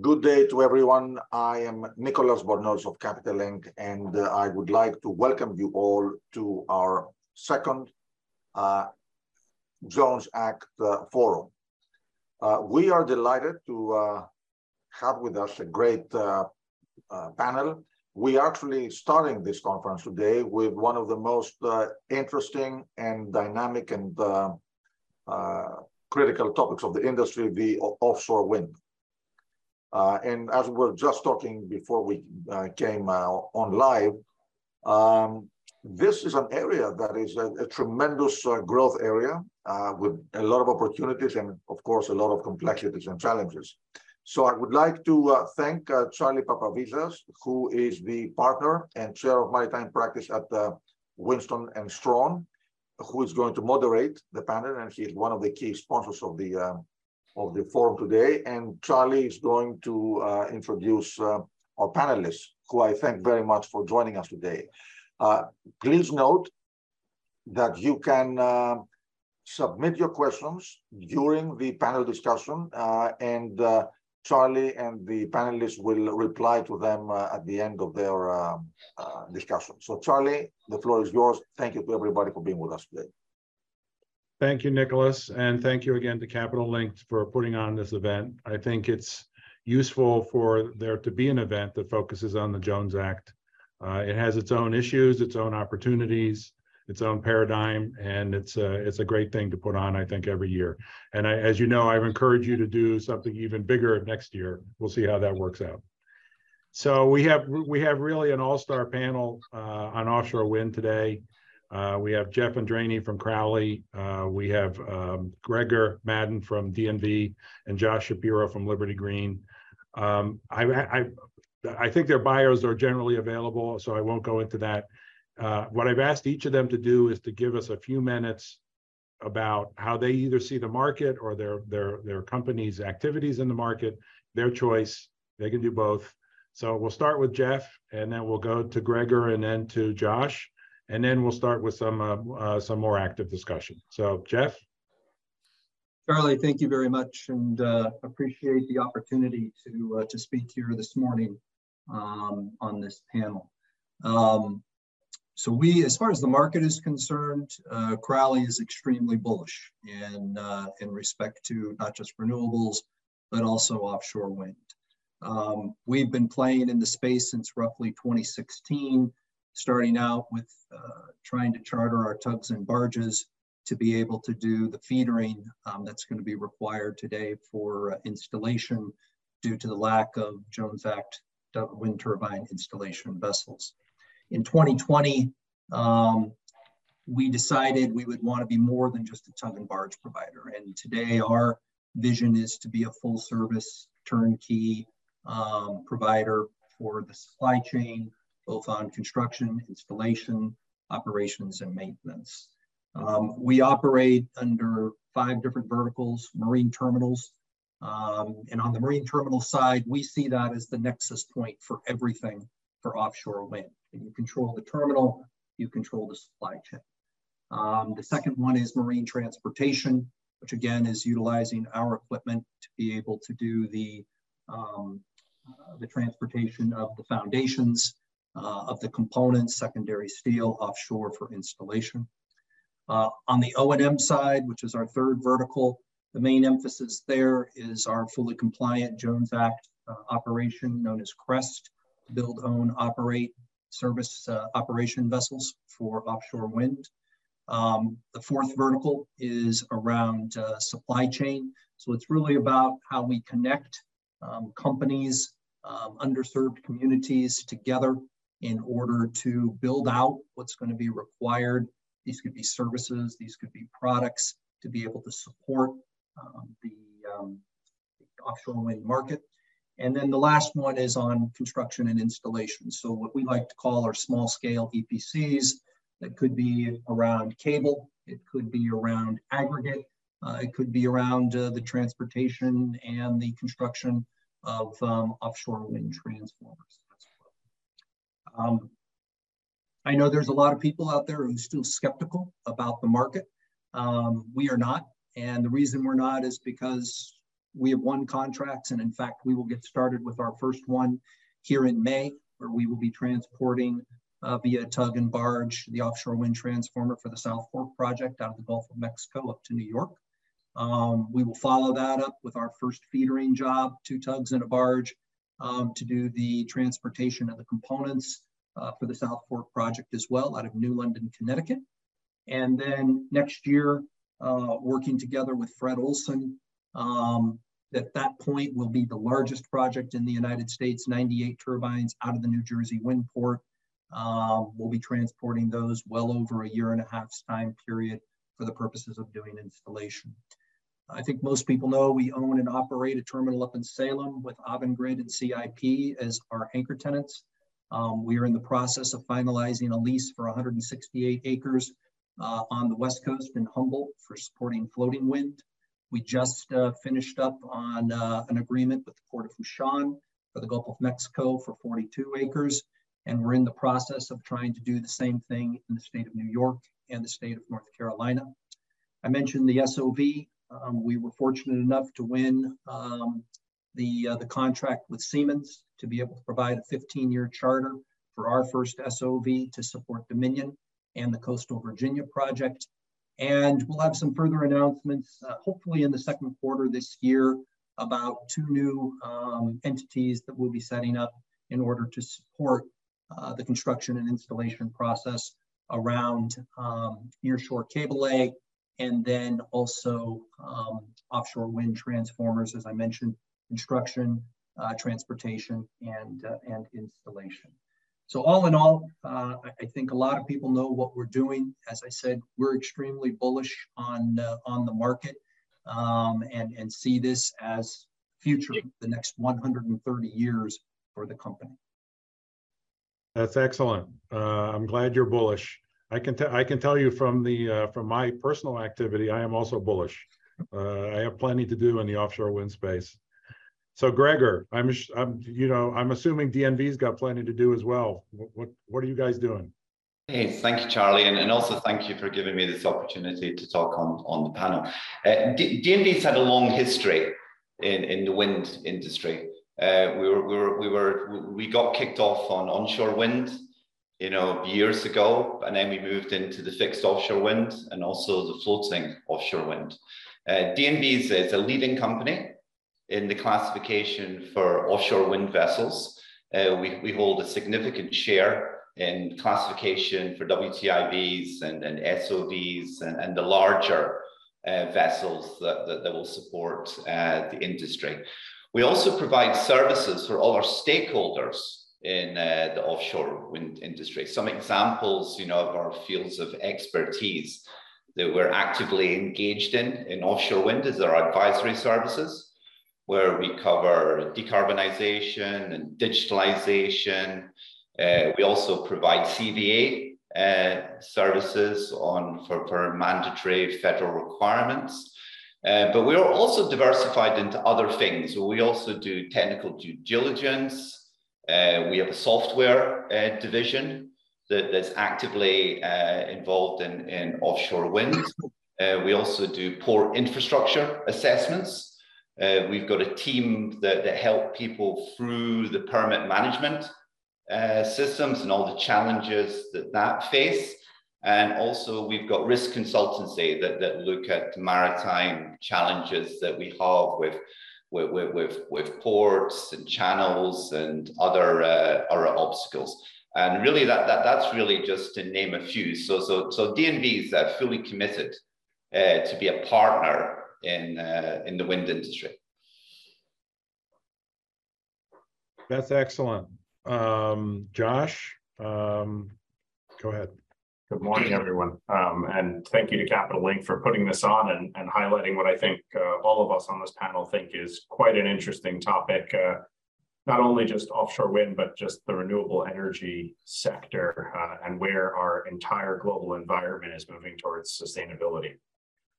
Good day to everyone. I am Nicholas Bornozis of Capital Link, and uh, I would like to welcome you all to our second uh, Jones Act uh, forum. Uh, we are delighted to uh, have with us a great uh, panel. We are actually starting this conference today with one of the most interesting and dynamic and critical topics of the industry, the offshore wind. Uh, and as we were just talking before we uh, came uh, on live, um, this is an area that is a, a tremendous uh, growth area uh, with a lot of opportunities and, of course, a lot of complexities and challenges. So I would like to thank Charlie Papavizas, who is the partner and chair of maritime practice at Winston and Strawn, who is going to moderate the panel, and he is one of the key sponsors of the of the forum today. And Charlie is going to uh, introduce uh, our panelists, who I thank very much for joining us today. Uh, please note that you can uh, submit your questions during the panel discussion, uh, and uh, Charlie and the panelists will reply to them at the end of their um, discussion. So Charlie, the floor is yours. Thank you to everybody for being with us today. Thank you, Nicholas, and thank you again to Capital Link for putting on this event. I think it's useful for there to be an event that focuses on the Jones Act. Uh, it has its own issues, its own opportunities, its own paradigm, and it's a, it's a great thing to put on, I think, every year. And I, as you know, I've encouraged you to do something even bigger next year. We'll see how that works out. So we have we have really an all-star panel uh, on offshore wind today. Uh, we have Jeff Andreini from Crowley. Uh, we have um, Gregor Madden from DNV and Josh Shapiro from Liberty Green. Um, I, I, I, think their bios are generally available, so I won't go into that. Uh, what I've asked each of them to do is to give us a few minutes about how they either see the market or their their their company's activities in the market. Their choice. They can do both. So we'll start with Jeff, and then we'll go to Gregor, and then to Josh and then we'll start with some uh, uh, some more active discussion. So, Jeff. Charlie, thank you very much, and uh, appreciate the opportunity to uh, to speak here this morning um, on this panel. Um, so we, as far as the market is concerned, uh, Crowley is extremely bullish in uh, in respect to not just renewables, but also offshore wind. Um, we've been playing in the space since roughly 2016 starting out with uh, trying to charter our tugs and barges to be able to do the feedering um, that's going to be required today for uh, installation due to the lack of Jones Act wind turbine installation vessels. In 2020, um, we decided we would want to be more than just a tug and barge provider. And today our vision is to be a full service turnkey um, provider for the supply chain, both on construction, installation, operations, and maintenance. Um, we operate under five different verticals, marine terminals. Um, and on the marine terminal side, we see that as the nexus point for everything for offshore wind. And you control the terminal, you control the supply chain. Um, the second one is marine transportation, which again is utilizing our equipment to be able to do the, um, uh, the transportation of the foundations, of the components, secondary steel offshore for installation. Uh, on the O&M side, which is our third vertical, the main emphasis there is our fully compliant Jones Act uh, operation known as CREST, build, own, operate, service uh, operation vessels for offshore wind. Um, the fourth vertical is around uh, supply chain. So it's really about how we connect um, companies, um, underserved communities together in order to build out what's going to be required. These could be services, these could be products to be able to support um, the, um, the offshore wind market. And then the last one is on construction and installation. So what we like to call our small scale EPCs, that could be around cable, it could be around aggregate, uh, it could be around uh, the transportation and the construction of um, offshore wind transformers. Um, I know there's a lot of people out there who are still skeptical about the market. Um, we are not. And the reason we're not is because we have won contracts, and in fact, we will get started with our first one here in May, where we will be transporting uh, via tug and barge the offshore wind transformer for the South Fork project out of the Gulf of Mexico up to New York. Um, we will follow that up with our first feedering job, two tugs and a barge, um, to do the transportation of the components uh, for the South Fork project as well out of New London, Connecticut. And then next year, uh, working together with Fred Olsen, um, at that point will be the largest project in the United States, 98 turbines out of the New Jersey wind port. Um, we'll be transporting those well over a year and a half's time period for the purposes of doing installation. I think most people know we own and operate a terminal up in Salem with Avangrid and CIP as our anchor tenants. Um, we are in the process of finalizing a lease for 168 acres uh, on the West Coast in Humboldt for supporting floating wind. We just uh, finished up on uh, an agreement with the Port of Fourchon for the Gulf of Mexico for 42 acres. And we're in the process of trying to do the same thing in the state of New York and the state of North Carolina. I mentioned the SOV. Um, we were fortunate enough to win um, the, uh, the contract with Siemens to be able to provide a 15 year charter for our first SOV to support Dominion and the Coastal Virginia project. And we'll have some further announcements, uh, hopefully in the second quarter this year, about two new um, entities that we'll be setting up in order to support uh, the construction and installation process around um, nearshore cable lay and then also um, offshore wind transformers, as I mentioned, construction, uh, transportation, and, uh, and installation. So all in all, uh, I think a lot of people know what we're doing. As I said, we're extremely bullish on, uh, on the market um, and, and see this as future, the next 130 years for the company. That's excellent. Uh, I'm glad you're bullish. I can tell I can tell you from the uh, from my personal activity, I am also bullish. Uh, I have plenty to do in the offshore wind space. So Gregor, I'm, I'm, you know, I'm assuming DNV's got plenty to do as well. What, what, what are you guys doing? Hey, thank you, Charlie, and, and also thank you for giving me this opportunity to talk on, on the panel. Uh, DNV's had a long history in, in the wind industry. Uh, we were, we were, we were, we got kicked off on onshore wind, you know, years ago, and then we moved into the fixed offshore wind and also the floating offshore wind. Uh, DNV is, is a leading company in the classification for offshore wind vessels. Uh, we, we hold a significant share in classification for WTIVs and, and SOVs and, and the larger uh, vessels that, that, that, will support uh, the industry. We also provide services for all our stakeholders in uh, the offshore wind industry. Some examples, you know, of our fields of expertise that we're actively engaged in in offshore wind is our advisory services where we cover decarbonization and digitalization. Uh, we also provide CVA uh, services on for, for mandatory federal requirements. Uh, but we are also diversified into other things. we also do technical due diligence. Uh, we have a software uh, division that, that's actively uh, involved in, in offshore wind. we also do port infrastructure assessments. Uh, we've got a team that, that help people through the permit management uh, systems and all the challenges that that face. And also we've got risk consultancy that, that look at maritime challenges that we have with, with, with, with, with ports and channels and other, uh, other obstacles. And really that, that, that's really just to name a few. So, so, so DNV is uh, fully committed uh, to be a partner in, uh, in the wind industry. That's excellent. Um, Josh, um, go ahead. Good morning, everyone. Um, and thank you to Capital Link for putting this on and, and highlighting what I think uh, all of us on this panel think is quite an interesting topic. Uh, not only just offshore wind, but just the renewable energy sector uh, and where our entire global environment is moving towards sustainability.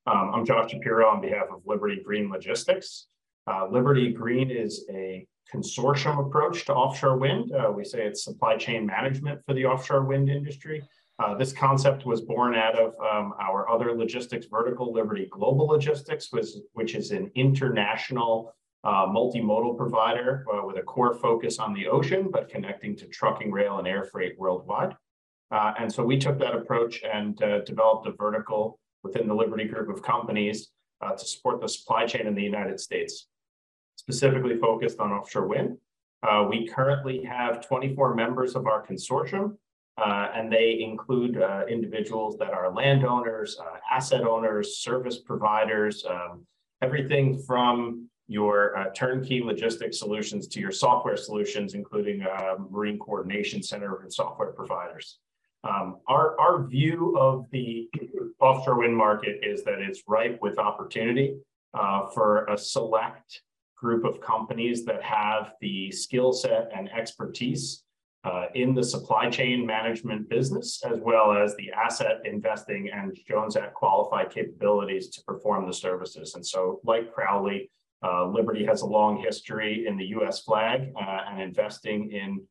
Um, I'm Josh Shapiro on behalf of Liberty Green Logistics. Uh, Liberty Green is a consortium approach to offshore wind. Uh, we say it's supply chain management for the offshore wind industry. Uh, this concept was born out of um, our other logistics vertical, Liberty Global Logistics, which, which is an international uh, multimodal provider uh, with a core focus on the ocean, but connecting to trucking, rail, and air freight worldwide. Uh, and so we took that approach and uh, developed a vertical within the Liberty group of companies to support the supply chain in the United States, specifically focused on offshore wind. we currently have 24 members of our consortium, uh, and they include uh, individuals that are landowners, uh, asset owners, service providers, um, everything from your uh, turnkey logistics solutions to your software solutions, including uh, Marine Coordination Center and software providers. Um, our, our view of the offshore wind market is that it's ripe with opportunity uh, for a select group of companies that have the skill set and expertise uh, in the supply chain management business, as well as the asset investing and Jones Act qualified capabilities to perform the services. And so, like Crowley, uh, Liberty has a long history in the US flag uh, and investing in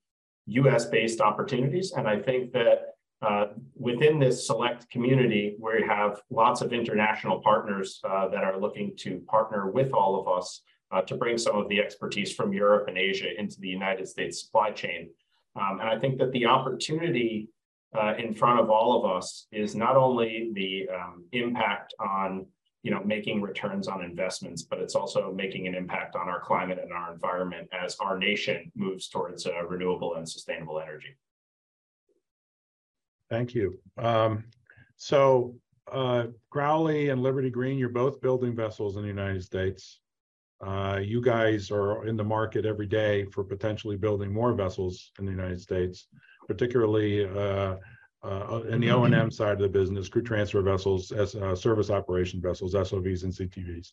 US based opportunities. And I think that uh, within this select community, we have lots of international partners uh, that are looking to partner with all of us uh, to bring some of the expertise from Europe and Asia into the United States supply chain. Um, and I think that the opportunity uh, in front of all of us is not only the um, impact on you know making returns on investments, but it's also making an impact on our climate and our environment as our nation moves towards uh, renewable and sustainable energy. Thank you. Um, so uh, Crowley and Liberty Green, you're both building vessels in the United States. Uh, you guys are in the market every day for potentially building more vessels in the United States, particularly uh, uh, in the O&M side of the business, crew transfer vessels, as uh, service operation vessels, SOVs and CTVs.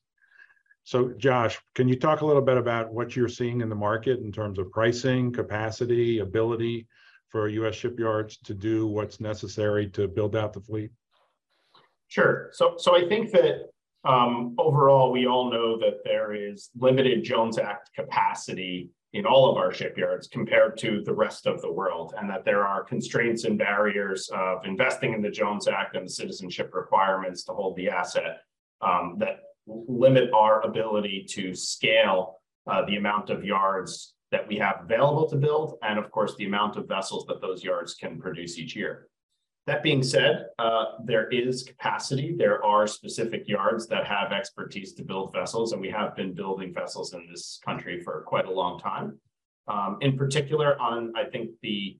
So Josh, can you talk a little bit about what you're seeing in the market in terms of pricing, capacity, ability for U.S. shipyards to do what's necessary to build out the fleet? Sure. So, so I think that um, overall, we all know that there is limited Jones Act capacity in all of our shipyards compared to the rest of the world, and that there are constraints and barriers of investing in the Jones Act and the citizenship requirements to hold the asset um, that limit our ability to scale uh, the amount of yards that we have available to build, and of course, the amount of vessels that those yards can produce each year. That being said, uh, there is capacity. There are specific yards that have expertise to build vessels, and we have been building vessels in this country for quite a long time. Um, in particular, on I think the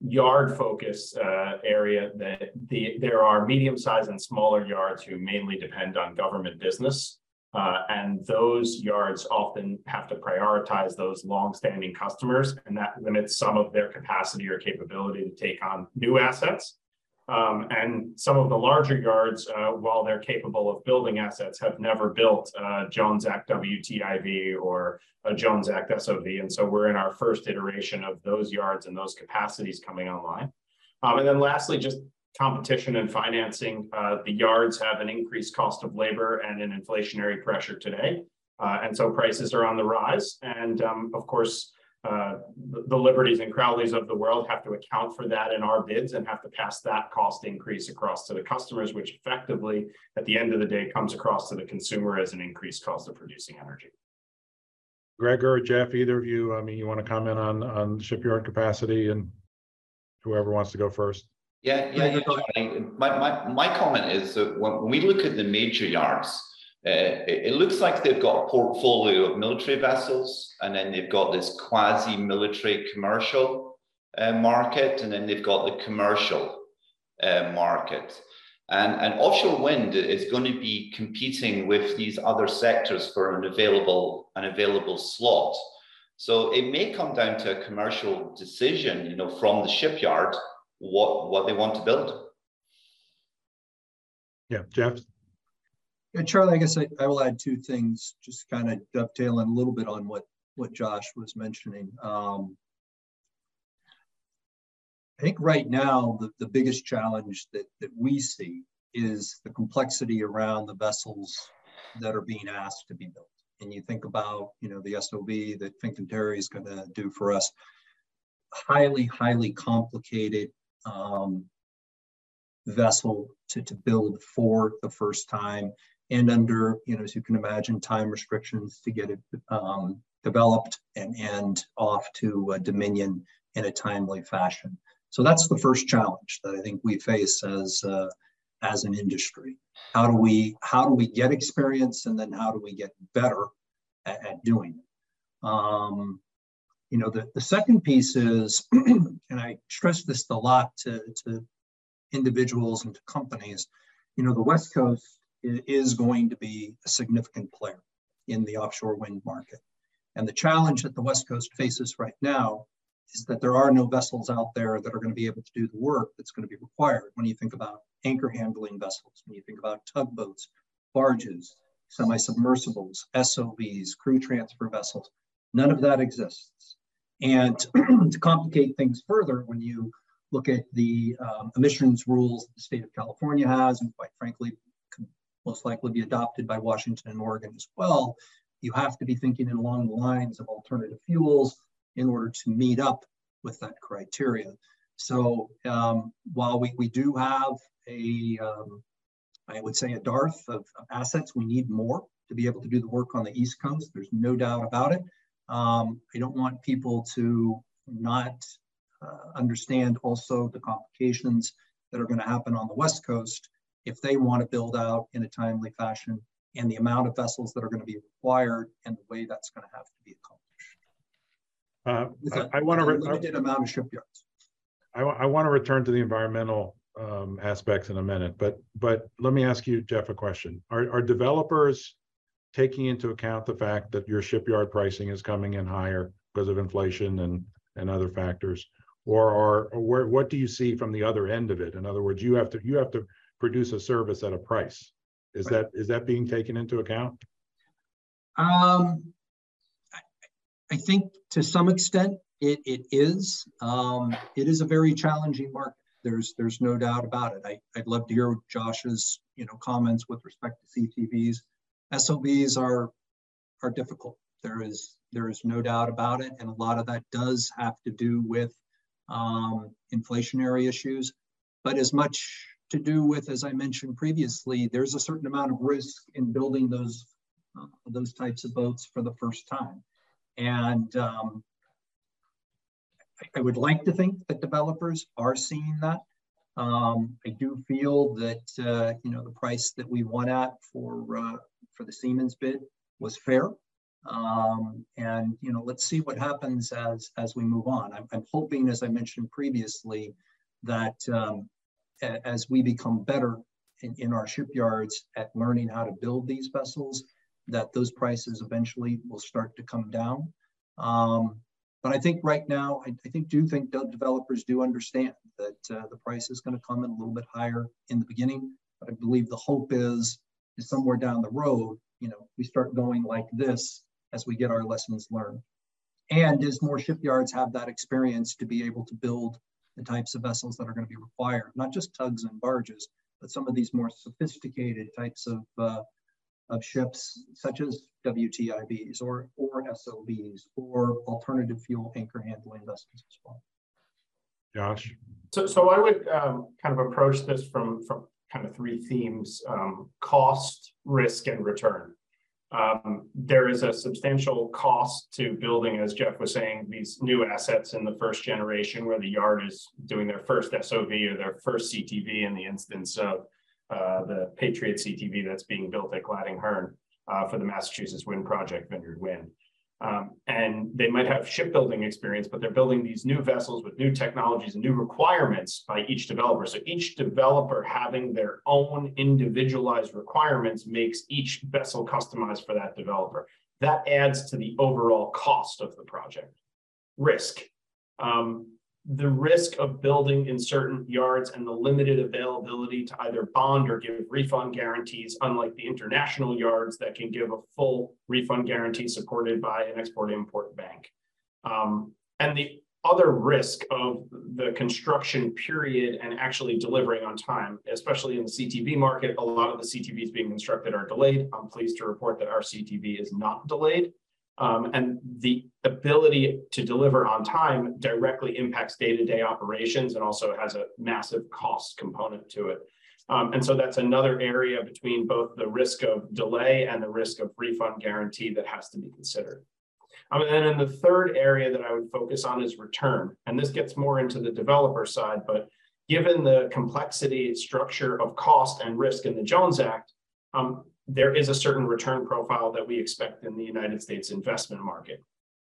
yard focus uh, area that the there are medium sized and smaller yards who mainly depend on government business. Uh, and those yards often have to prioritize those long-standing customers, and that limits some of their capacity or capability to take on new assets. Um, and some of the larger yards, uh, while they're capable of building assets, have never built a Jones Act WTIV or a Jones Act SOV. And so we're in our first iteration of those yards and those capacities coming online. Um, and then lastly, just competition and financing. Uh, the yards have an increased cost of labor and an inflationary pressure today. Uh, and so prices are on the rise. And um, of course, uh, the, Liberties and Crowleys of the world have to account for that in our bids and have to pass that cost increase across to the customers, which effectively, at the end of the day, comes across to the consumer as an increased cost of producing energy. Gregor or Jeff, either of you, I mean, you want to comment on on shipyard capacity and whoever wants to go first? Yeah, yeah, yeah. My, my, my comment is that when we look at the major yards, uh, it, it, looks like they've got a portfolio of military vessels, and then they've got this quasi-military commercial uh, market, and then they've got the commercial uh, market. And, and offshore wind is going to be competing with these other sectors for an available, an available slot. So it may come down to a commercial decision, you know, from the shipyard, what, what they want to build. Yeah, Jeff? Yeah, Charlie, I guess I, I will add two things, just kind of dovetailing a little bit on what, what Josh was mentioning. Um, I think right now, the, the biggest challenge that, that we see is the complexity around the vessels that are being asked to be built. And you think about, you know, the SOV that Fincantieri is going to do for us, highly, highly complicated, um, vessel to, to build for the first time and under, you know, as you can imagine, time restrictions to get it um, developed and, and off to uh, Dominion in a timely fashion. So that's the first challenge that I think we face as uh, as an industry. How do we how do we get experience and then how do we get better at, at doing it? Um, you know, the, the second piece is, and I stress this a lot to, to individuals and to companies, you know, the West Coast is going to be a significant player in the offshore wind market. And the challenge that the West Coast faces right now is that there are no vessels out there that are going to be able to do the work that's going to be required when you think about anchor handling vessels, when you think about tugboats, barges, semi-submersibles, SOVs, crew transfer vessels. None of that exists. And to complicate things further, when you look at the um, emissions rules the state of California has, and quite frankly, most likely be adopted by Washington and Oregon as well, you have to be thinking along the lines of alternative fuels in order to meet up with that criteria. So um, while we, we do have a, um, I would say a dearth of, of, assets, we need more to be able to do the work on the East Coast. There's no doubt about it. Um, I don't want people to not uh, understand also the complications that are going to happen on the West Coast if they want to build out in a timely fashion and the amount of vessels that are going to be required and the way that's going to have to be accomplished. Uh, I, I want to limited amount of shipyards. I, I want to return to the environmental um, aspects in a minute, but but let me ask you, Jeff, a question. Are, are developers taking into account the fact that your shipyard pricing is coming in higher because of inflation and and other factors, or are or where what do you see from the other end of it? In other words, you have to you have to produce a service at a price. Is right. that is that being taken into account? Um, I, I think to some extent it, it is. Um, it is a very challenging market. There's there's no doubt about it. I, I'd love to hear Josh's you know comments with respect to CTVs. SOVs are are difficult. There is there is no doubt about it, and a lot of that does have to do with um, inflationary issues, but as much to do with, as I mentioned previously, there's a certain amount of risk in building those uh, those types of boats for the first time, and um, I would like to think that developers are seeing that. Um, I do feel that uh, you know the price that we won at for uh, for the Siemens bid was fair, um, and you know let's see what happens as as we move on. I'm, I'm hoping, as I mentioned previously, that um, as we become better in, in our shipyards at learning how to build these vessels, that those prices eventually will start to come down. Um, but I think right now, I, I think do think developers do understand that uh, the price is going to come in a little bit higher in the beginning. But I believe the hope is, is somewhere down the road, you know, we start going like this as we get our lessons learned. And as more shipyards have that experience to be able to build the types of vessels that are going to be required, not just tugs and barges, but some of these more sophisticated types of uh, of ships such as WTIVs or, or SOVs or alternative fuel anchor handling vessels as well. Josh? So, so I would um, kind of approach this from, from kind of three themes, um, cost, risk, and return. Um, there is a substantial cost to building, as Jeff was saying, these new assets in the first generation where the yard is doing their first SOV or their first CTV in the instance of uh, the Patriot CTV that's being built at Gladding Hearn uh, for the Massachusetts Wind Project, Vineyard Wind. Um, and they might have shipbuilding experience, but they're building these new vessels with new technologies and new requirements by each developer. So each developer having their own individualized requirements makes each vessel customized for that developer. That adds to the overall cost of the project. Risk. Um, the risk of building in certain yards and the limited availability to either bond or give refund guarantees, unlike the international yards that can give a full refund guarantee supported by an export import bank. Um, and the other risk of the construction period and actually delivering on time, especially in the CTV market, a lot of the CTVs being constructed are delayed. I'm pleased to report that our CTV is not delayed. Um, and the ability to deliver on time directly impacts day-to-day operations and also has a massive cost component to it. Um, and so that's another area between both the risk of delay and the risk of refund guarantee that has to be considered. Um, and then in the third area that I would focus on is return. And this gets more into the developer side, but given the complexity, structure of cost and risk in the Jones Act, um, there is a certain return profile that we expect in the United States investment market.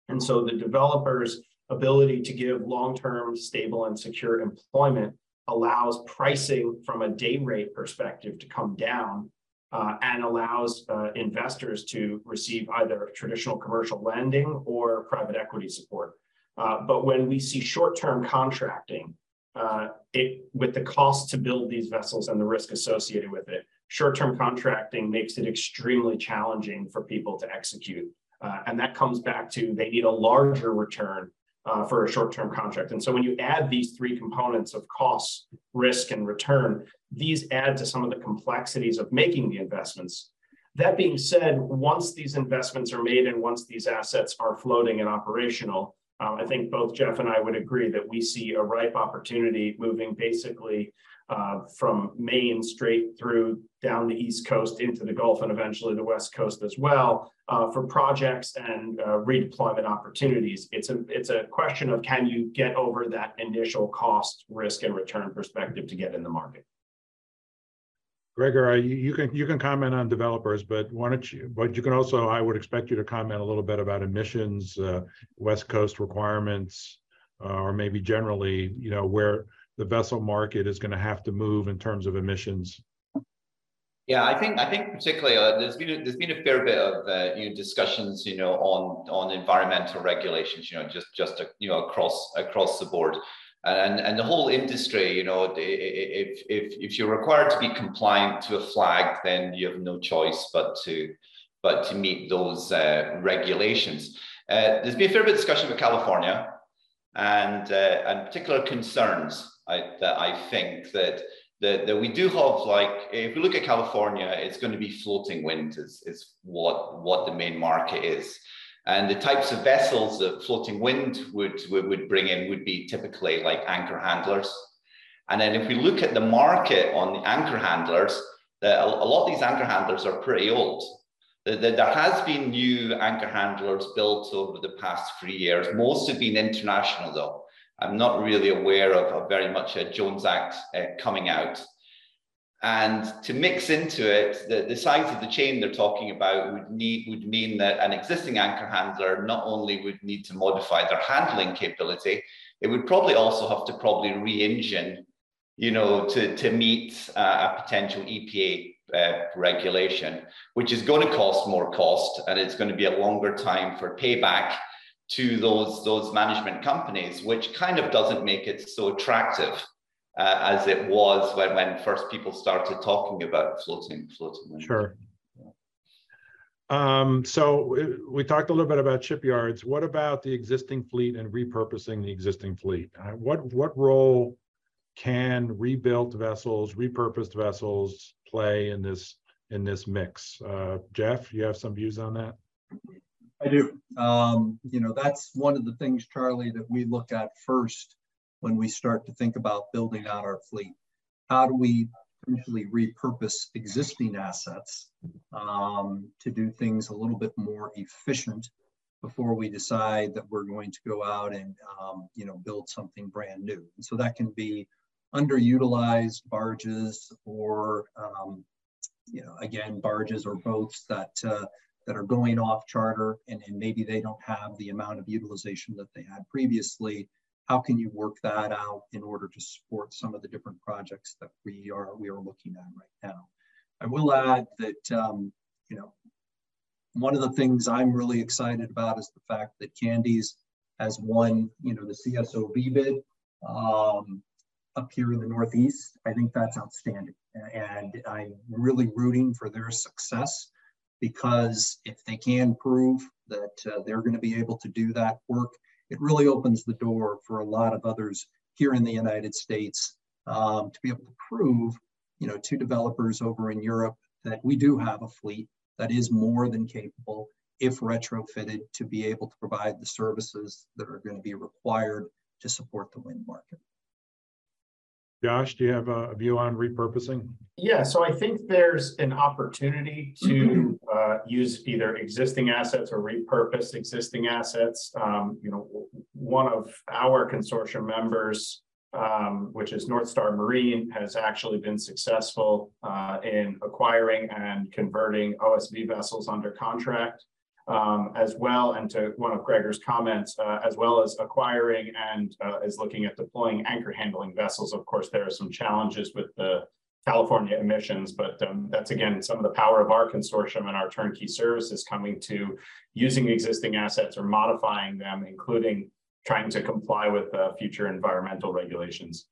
And so the developer's ability to give long-term, stable, and secure employment allows pricing from a day rate perspective to come down uh, and allows uh, investors to receive either traditional commercial lending or private equity support. Uh, but when we see short-term contracting, uh, it, with the cost to build these vessels and the risk associated with it, short-term contracting makes it extremely challenging for people to execute. Uh, and that comes back to they need a larger return uh, for a short-term contract. And so when you add these three components of cost, risk, and return, these add to some of the complexities of making the investments. That being said, once these investments are made and once these assets are floating and operational, um, I think both Jeff and I would agree that we see a ripe opportunity moving basically uh, from Maine straight through down the East Coast into the Gulf and eventually the West Coast as well uh, for projects and uh, redeployment opportunities. It's a, it's a question of can you get over that initial cost, risk, and return perspective to get in the market. Gregor, you, can you can comment on developers, but why don't you? But you can also, I would expect you to comment a little bit about emissions, uh, West Coast requirements, uh, or maybe generally, you know, where the vessel market is going to have to move in terms of emissions. Yeah, I think I think particularly uh, there's been a, there's been a fair bit of uh, you know discussions you know on on environmental regulations you know just just you know across across the board. And and the whole industry you know if if if you're required to be compliant to a flag then you have no choice but to but to meet those uh, regulations. Uh, there's been a fair bit of discussion with california and uh, and particular concerns I, that i think that that, that we do have like if we look at california it's going to be floating wind is, is what what the main market is and the types of vessels that floating wind would, would, would bring in would be typically like anchor handlers. And then if we look at the market on the anchor handlers, the, a lot of these anchor handlers are pretty old. The, the, there has been new anchor handlers built over the past three years. Most have been international though. I'm not really aware of, of very much a Jones Act uh, coming out. And to mix into it, the, the size of the chain they're talking about would need would mean that an existing anchor handler not only would need to modify their handling capability, it would probably also have to probably re-engine, you know, to, to meet uh, a potential EPA uh, regulation, which is going to cost more cost and it's going to be a longer time for payback to those, those management companies, which kind of doesn't make it so attractive uh, as it was when, when first people started talking about floating floating wind. Sure. Um, so we talked a little bit about shipyards. What about the existing fleet and repurposing the existing fleet? Uh, what what role can rebuilt vessels, repurposed vessels play in this in this mix? Uh, Jeff, you have some views on that? I do. Um, you know, that's one of the things, Charlie, that we look at first when we start to think about building out our fleet. How do we potentially repurpose existing assets um, to do things a little bit more efficient before we decide that we're going to go out and um, you know build something brand new. And so that can be underutilized barges or um, you know again barges or boats that uh, that are going off charter and, and maybe they don't have the amount of utilization that they had previously how can you work that out in order to support some of the different projects that we are we are looking at right now. I will add that um, you know one of the things I'm really excited about is the fact that Candies has won you know the CSOV bid um, up here in the Northeast. I think that's outstanding, and I'm really rooting for their success because if they can prove that uh, they're going to be able to do that work it really opens the door for a lot of others here in the United States um, to be able to prove, you know, to developers over in Europe that we do have a fleet that is more than capable if retrofitted, to be able to provide the services that are going to be required to support the wind market. Josh, do you have a view on repurposing? Yeah, so I think there's an opportunity to uh, use either existing assets or repurpose existing assets. Um, you know, one of our consortium members, um, which is North Star Marine, has actually been successful uh, in acquiring and converting OSV vessels under contract um, as well, and to one of Gregor's comments, uh, as well as acquiring and uh, is looking at deploying anchor handling vessels. Of course, there are some challenges with the California emissions, but um, that's again some of the power of our consortium and our turnkey services coming to using existing assets or modifying them, including trying to comply with uh, future environmental regulations.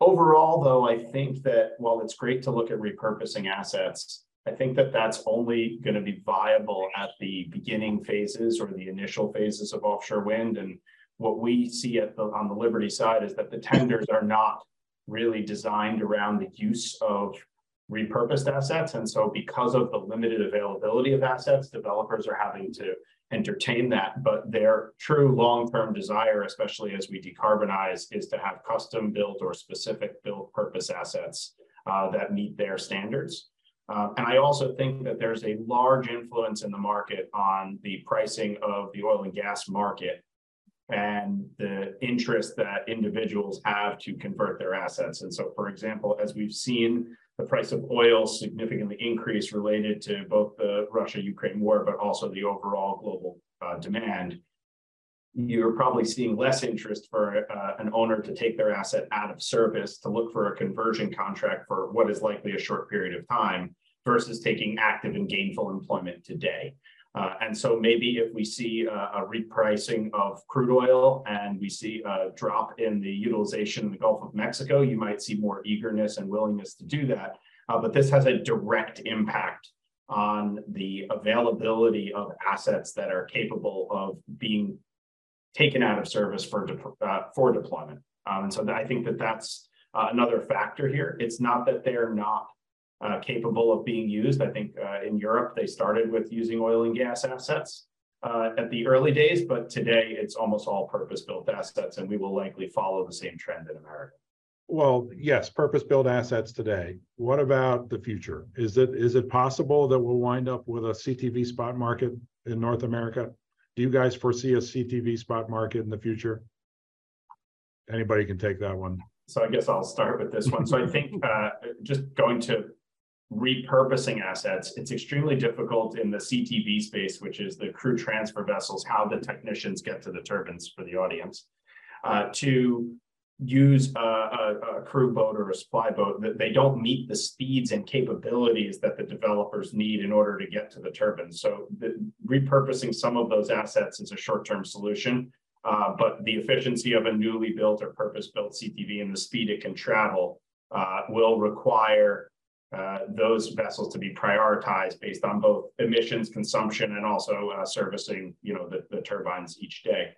Overall, though, I think that while it's great to look at repurposing assets, I think that that's only going to be viable at the beginning phases or the initial phases of offshore wind. And what we see at the, on the Liberty side is that the tenders are not really designed around the use of repurposed assets. And so because of the limited availability of assets, developers are having to entertain that. But their true long-term desire, especially as we decarbonize, is to have custom built or specific built purpose assets uh, that meet their standards. Um, and I also think that there's a large influence in the market on the pricing of the oil and gas market and the interest that individuals have to convert their assets. And so, for example, as we've seen the price of oil significantly increase related to both the Russia Ukraine war, but also the overall global uh, demand, you're probably seeing less interest for uh, an owner to take their asset out of service to look for a conversion contract for what is likely a short period of time versus taking active and gainful employment today. Uh, and so maybe if we see a, a, repricing of crude oil and we see a drop in the utilization in the Gulf of Mexico, you might see more eagerness and willingness to do that. Uh, but this has a direct impact on the availability of assets that are capable of being taken out of service for, de- uh, for deployment. Um, and so I think that that's uh, another factor here. It's not that they're not uh, capable of being used. I think uh, in Europe, they started with using oil and gas assets uh, at the early days, but today it's almost all purpose built assets, and we will likely follow the same trend in America. Well, yes, purpose built assets today. What about the future? Is it is it possible that we'll wind up with a CTV spot market in North America? Do you guys foresee a CTV spot market in the future? Anybody can take that one. So I guess I'll start with this one. So I think uh, just going to repurposing assets, it's extremely difficult in the CTV space, which is the crew transfer vessels, how the technicians get to the turbines for the audience, uh, to use a, a, a, crew boat or a supply boat that they don't meet the speeds and capabilities that the developers need in order to get to the turbines. So the, repurposing some of those assets is a short-term solution, uh, but the efficiency of a newly built or purpose-built CTV and the speed it can travel uh, will require uh, those vessels to be prioritized based on both emissions consumption and also uh, servicing you know the, the, turbines each day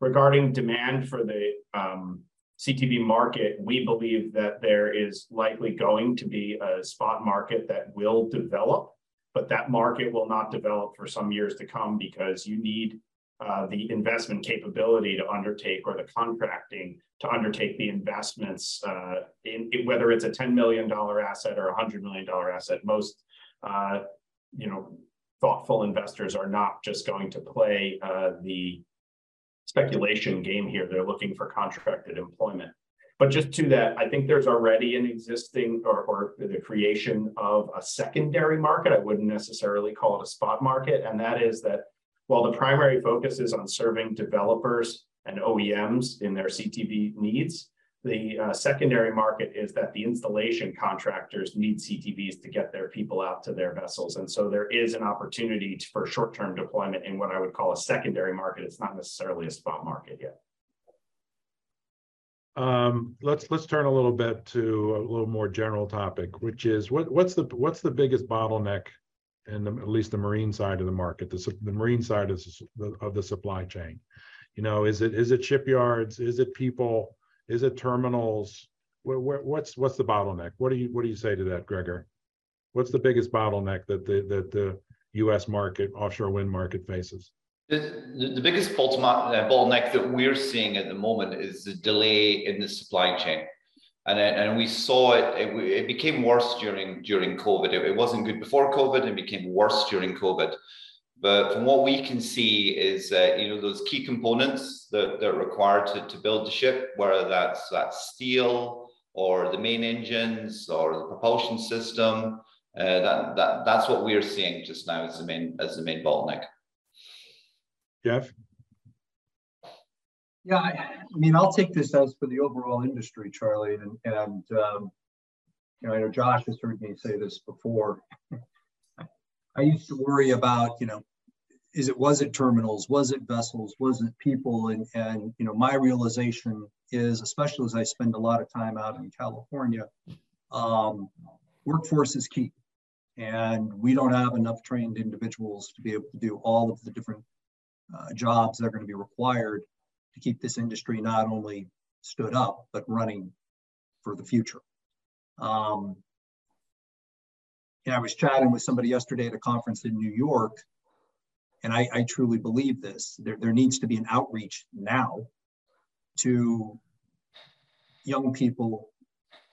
regarding demand for the um, ctv market we believe that there is likely going to be a spot market that will develop but that market will not develop for some years to come because you need uh, the investment capability to undertake or the contracting to undertake the investments uh, in, in, whether it's a $10 million asset or a $100 million asset. Most, uh, you know, thoughtful investors are not just going to play uh, the speculation game here. They're looking for contracted employment. But just to that, I think there's already an existing or, or the creation of a secondary market. I wouldn't necessarily call it a spot market. And that is that while the primary focus is on serving developers and OEMs in their CTV needs, the uh, secondary market is that the installation contractors need CTVs to get their people out to their vessels. And so there is an opportunity to, for short-term deployment in what I would call a secondary market. It's not necessarily a spot market yet. Um, let's let's turn a little bit to a little more general topic, which is what what's the what's the biggest bottleneck and at least the marine side of the market, the, the marine side of the, of the supply chain. You know, is it is it shipyards? Is it people? Is it terminals? Where, where, what's what's the bottleneck? What do you what do you say to that, Gregor? What's the biggest bottleneck that the that the U.S. market, offshore wind market faces? The, the, biggest uh, bottleneck that we're seeing at the moment is the delay in the supply chain. And, and we saw it, it, it became worse during, during COVID. It, it wasn't good before COVID and became worse during COVID. But from what we can see is, uh, you know, those key components that, that are required to, to build the ship, whether that's, that's steel or the main engines or the propulsion system, uh, that, that, that's what we're seeing just now as the main, as the main bottleneck. Jeff? Yeah, I, I, mean, I'll take this as for the overall industry, Charlie, and, and um, you know, I know Josh has heard me say this before. I used to worry about, you know, is it was it terminals, was it vessels, was it people, and and you know, my realization is, especially as I spend a lot of time out in California, um, workforce is key, and we don't have enough trained individuals to be able to do all of the different uh, jobs that are going to be required to keep this industry not only stood up, but running for the future. Um, and I was chatting with somebody yesterday at a conference in New York, and I, I truly believe this. There, there needs to be an outreach now to young people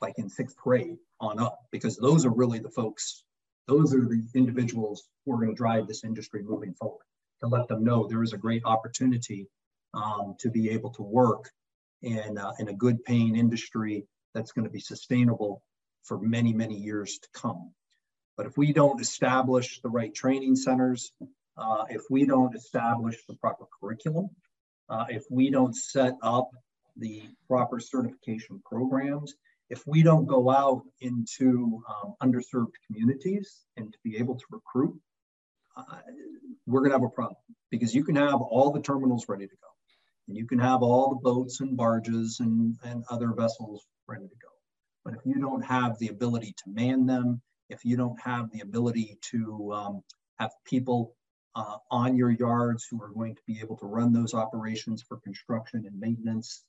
like in sixth grade on up, because those are really the folks, those are the individuals who are going to drive this industry moving forward to let them know there is a great opportunity um, to be able to work in, uh, in a good paying industry that's going to be sustainable for many, many years to come. But if we don't establish the right training centers, uh, if we don't establish the proper curriculum, uh, if we don't set up the proper certification programs, if we don't go out into um, underserved communities and to be able to recruit, uh, we're going to have a problem because you can have all the terminals ready to go and you can have all the boats and barges and, and other vessels ready to go. But if you don't have the ability to man them, if you don't have the ability to um, have people uh, on your yards who are going to be able to run those operations for construction and maintenance,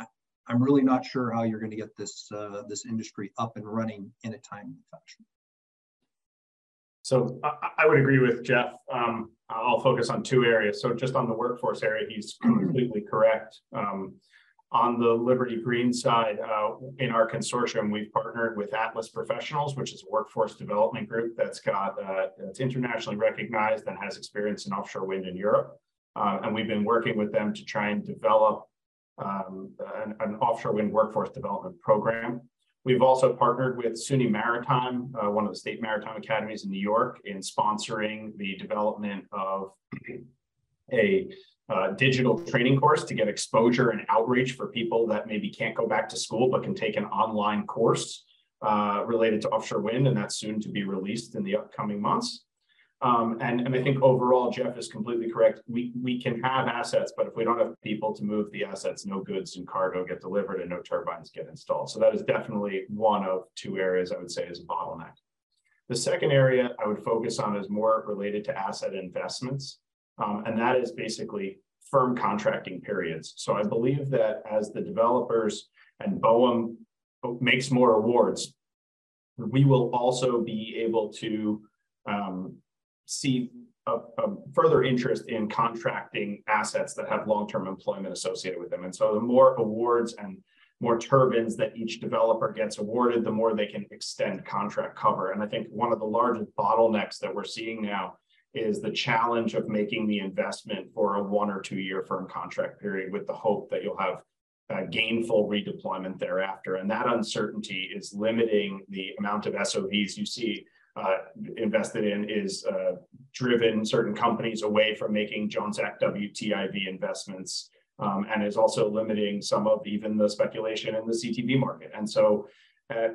I, am really not sure how you're going to get this uh, this industry up and running in a timely fashion. So I, I would agree with Jeff. Um, I'll focus on two areas. So just on the workforce area, he's completely correct. Um, on the Liberty Green side, uh, in our consortium, we've partnered with Atlas Professionals, which is a workforce development group that's got uh, that's internationally recognized and has experience in offshore wind in Europe. Uh, and we've been working with them to try and develop um, an, an, offshore wind workforce development program. We've also partnered with SUNY Maritime, uh, one of the state maritime academies in New York, in sponsoring the development of a uh, digital training course to get exposure and outreach for people that maybe can't go back to school but can take an online course uh, related to offshore wind, and that's soon to be released in the upcoming months. Um, and, and I think overall, Jeff is completely correct. We, we can have assets, but if we don't have people to move the assets, no goods and cargo get delivered and no turbines get installed. So that is definitely one of two areas I would say is a bottleneck. The second area I would focus on is more related to asset investments. Um, and that is basically firm contracting periods. So I believe that as the developers and BOEM makes more awards, we will also be able to um, see a, a, further interest in contracting assets that have long-term employment associated with them. And so the more awards and more turbines that each developer gets awarded, the more they can extend contract cover. And I think one of the largest bottlenecks that we're seeing now is the challenge of making the investment for a one or two year firm contract period with the hope that you'll have gainful redeployment thereafter. And that uncertainty is limiting the amount of SOVs you see uh, invested in is uh, driven certain companies away from making Jones Act WTIV investments um, and is also limiting some of even the speculation in the CTV market. And so uh,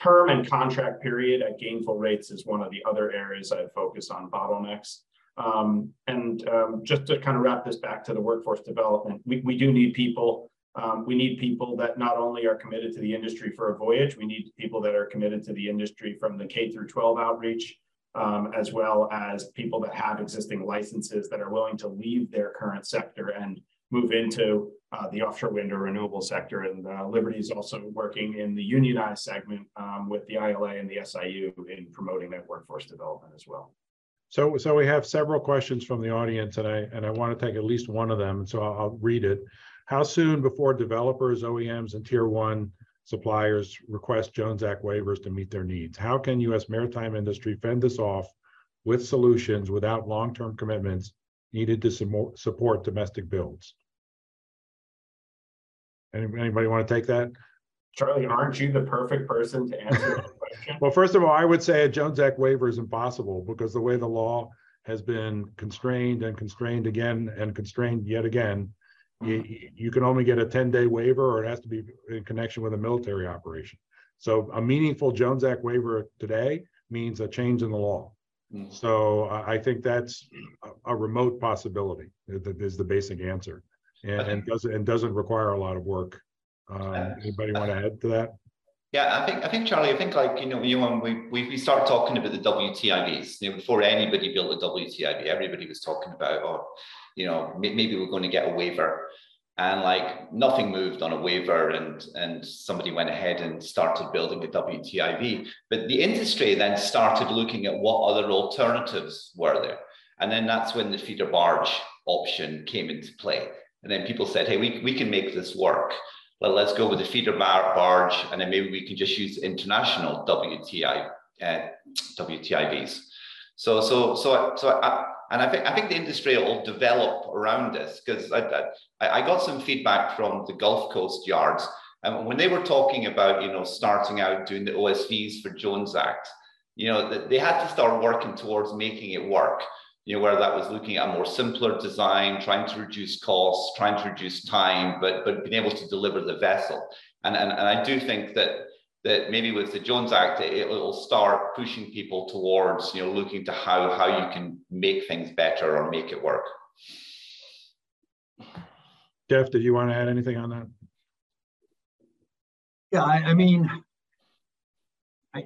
term and contract period at gainful rates is one of the other areas I'd focus on bottlenecks. Um, and um, just to kind of wrap this back to the workforce development, we, we do need people um, we need people that not only are committed to the industry for a voyage, we need people that are committed to the industry from the K through 12 outreach, um, as well as people that have existing licenses that are willing to leave their current sector and move into uh, the offshore wind or renewable sector. And uh, Liberty is also working in the unionized segment um, with the ILA and the SIU in promoting that workforce development as well. So, so we have several questions from the audience and I, and I want to take at least one of them. So I'll, I'll read it. How soon before developers, OEMs and tier one suppliers request Jones Act waivers to meet their needs? How can US maritime industry fend this off with solutions without long-term commitments needed to support domestic builds? Anybody want to take that? Charlie, aren't you the perfect person to answer that question? well, first of all, I would say a Jones Act waiver is impossible because the way the law has been constrained and constrained again and constrained yet again, you, you can only get a 10 day waiver or it has to be in connection with a military operation. So a meaningful Jones Act waiver today means a change in the law. Mm. So I think that's a, a remote possibility. That is the basic answer, and, and doesn't and doesn't require a lot of work. Um, anybody want to add to that? Yeah, I think I think Charlie, I think like you know, you know, when we we, we start talking about the WTIVs, you know, before anybody built a WTIV, everybody was talking about, oh, you know, maybe we're going to get a waiver, and like nothing moved on a waiver, and and somebody went ahead and started building a WTIV, but the industry then started looking at what other alternatives were there, and then that's when the feeder barge option came into play, and then people said, hey, we we can make this work well, let's go with the feeder bar barge, and then maybe we can just use international WTI uh, WTIVs. So, so, so, so, I, and I think I think the industry will develop around this because I, I, I got some feedback from the Gulf Coast yards, and when they were talking about you know starting out doing the OSVs for Jones Act, you know they had to start working towards making it work you know, whether that was looking at a more simpler design, trying to reduce costs, trying to reduce time, but but being able to deliver the vessel. And and, and I do think that that maybe with the Jones Act, it, will start pushing people towards, you know, looking to how how you can make things better or make it work. Jeff, did you want to add anything on that? Yeah, I, I mean, I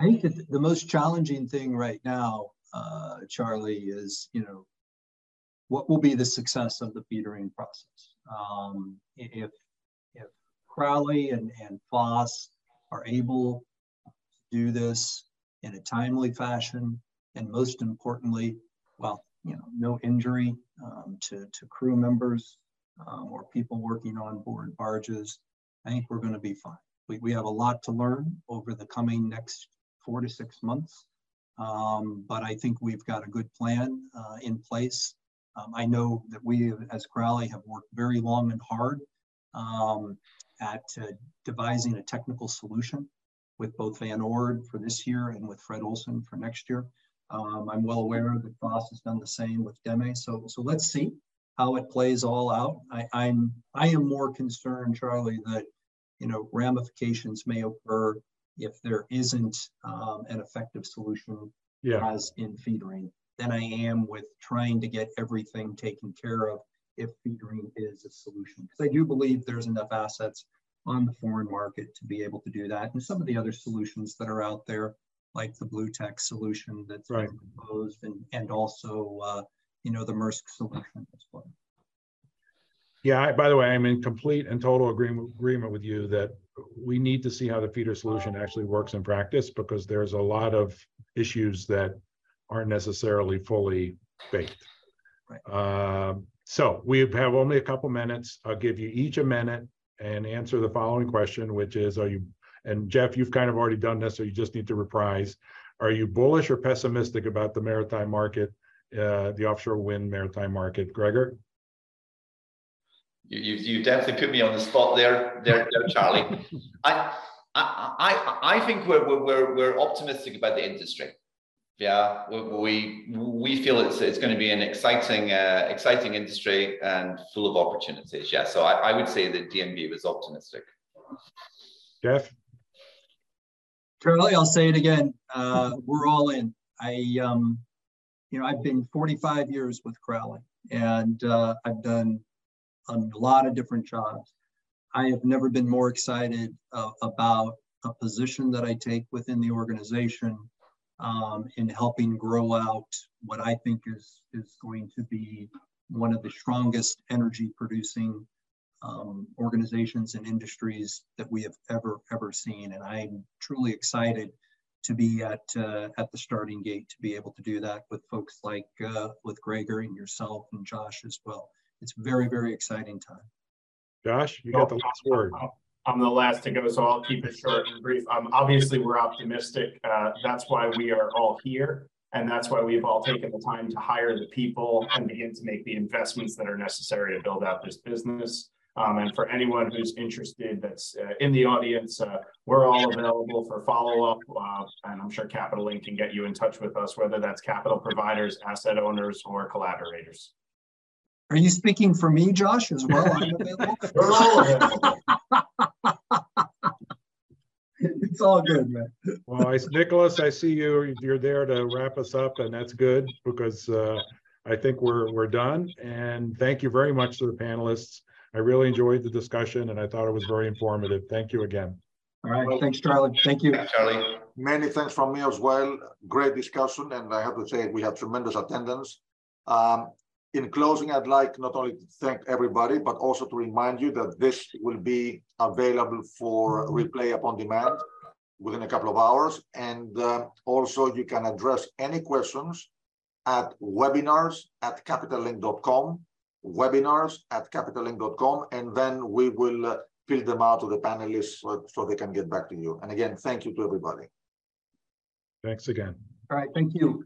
I think that the most challenging thing right now uh, Charlie, is you know what will be the success of the feedering process. Um, if if Crowley and, and Foss are able to do this in a timely fashion, and most importantly, well, you know, no injury um, to, to crew members um, or people working on board barges, I think we're going to be fine. We, we have a lot to learn over the coming next four to six months. Um, but I think we've got a good plan uh, in place. Um, I know that we as Crowley have worked very long and hard um, at uh, devising a technical solution with both Van Oord for this year and with Fred Olsen for next year. Um, I'm well aware that Foss has done the same with Deme. So, so let's see how it plays all out. I, I'm I am more concerned, Charlie, that you know ramifications may occur if there isn't um, an effective solution yeah. as in feedering than I am with trying to get everything taken care of if feedering is a solution. Because I do believe there's enough assets on the foreign market to be able to do that. And some of the other solutions that are out there, like the Blue Tech solution that's right. proposed, and, and also, uh, you know, the Maersk solution as well. Yeah, I, by the way, I'm in complete and total agreement, agreement with you that we need to see how the feeder solution actually works in practice because there's a lot of issues that aren't necessarily fully baked. Right. Uh, so we have only a couple minutes. I'll give you each a minute and answer the following question, which is, are you, and Jeff, you've kind of already done this, so you just need to reprise. Are you bullish or pessimistic about the maritime market, uh, the offshore wind maritime market? Gregor? You, you, you definitely put me on the spot there, there, there Charlie. I, I, I, I think we're, we're, we're optimistic about the industry. Yeah, we we feel it's it's going to be an exciting uh, exciting industry and full of opportunities. Yeah, so I, I would say that DNV was optimistic. Jeff, Charlie, I'll say it again. Uh, we're all in. I um, you know, I've been 45 years with Crowley, and uh, I've done a lot of different jobs. I have never been more excited uh, about a position that I take within the organization um, in helping grow out what I think is, is going to be one of the strongest energy producing um, organizations and industries that we have ever, ever seen. And I'm truly excited to be at uh, at the starting gate to be able to do that with folks like uh, with Gregor and yourself and Josh as well. It's very very exciting time. Josh, you got the last word. I'm the last to go, so I'll keep it short and brief. Um, obviously, we're optimistic. Uh, that's why we are all here. And that's why we've all taken the time to hire the people and begin to make the investments that are necessary to build out this business. Um, and for anyone who's interested that's uh, in the audience, uh, we're all available for follow-up. Uh, and I'm sure Capital Link can get you in touch with us, whether that's capital providers, asset owners, or collaborators. Are you speaking for me, Josh, as well? I'm available. we're all available. it's all good, man. Well, I, Nicholas, I see you. You're there to wrap us up, and that's good because uh, I think we're we're done. And thank you very much to the panelists. I really enjoyed the discussion, and I thought it was very informative. Thank you again. All right, thanks, Charlie. Thank you, Thanks, Charlie. Many thanks from me as well. Great discussion, and I have to say we had tremendous attendance. Um, in closing, I'd like not only to thank everybody, but also to remind you that this will be available for replay upon demand within a couple of hours. And uh, also you can address any questions at webinars at capitallink.com, webinars at capitallink.com, and then we will uh, fill them out to the panelists so, so they can get back to you. And again, thank you to everybody. Thanks again. all right, thank you.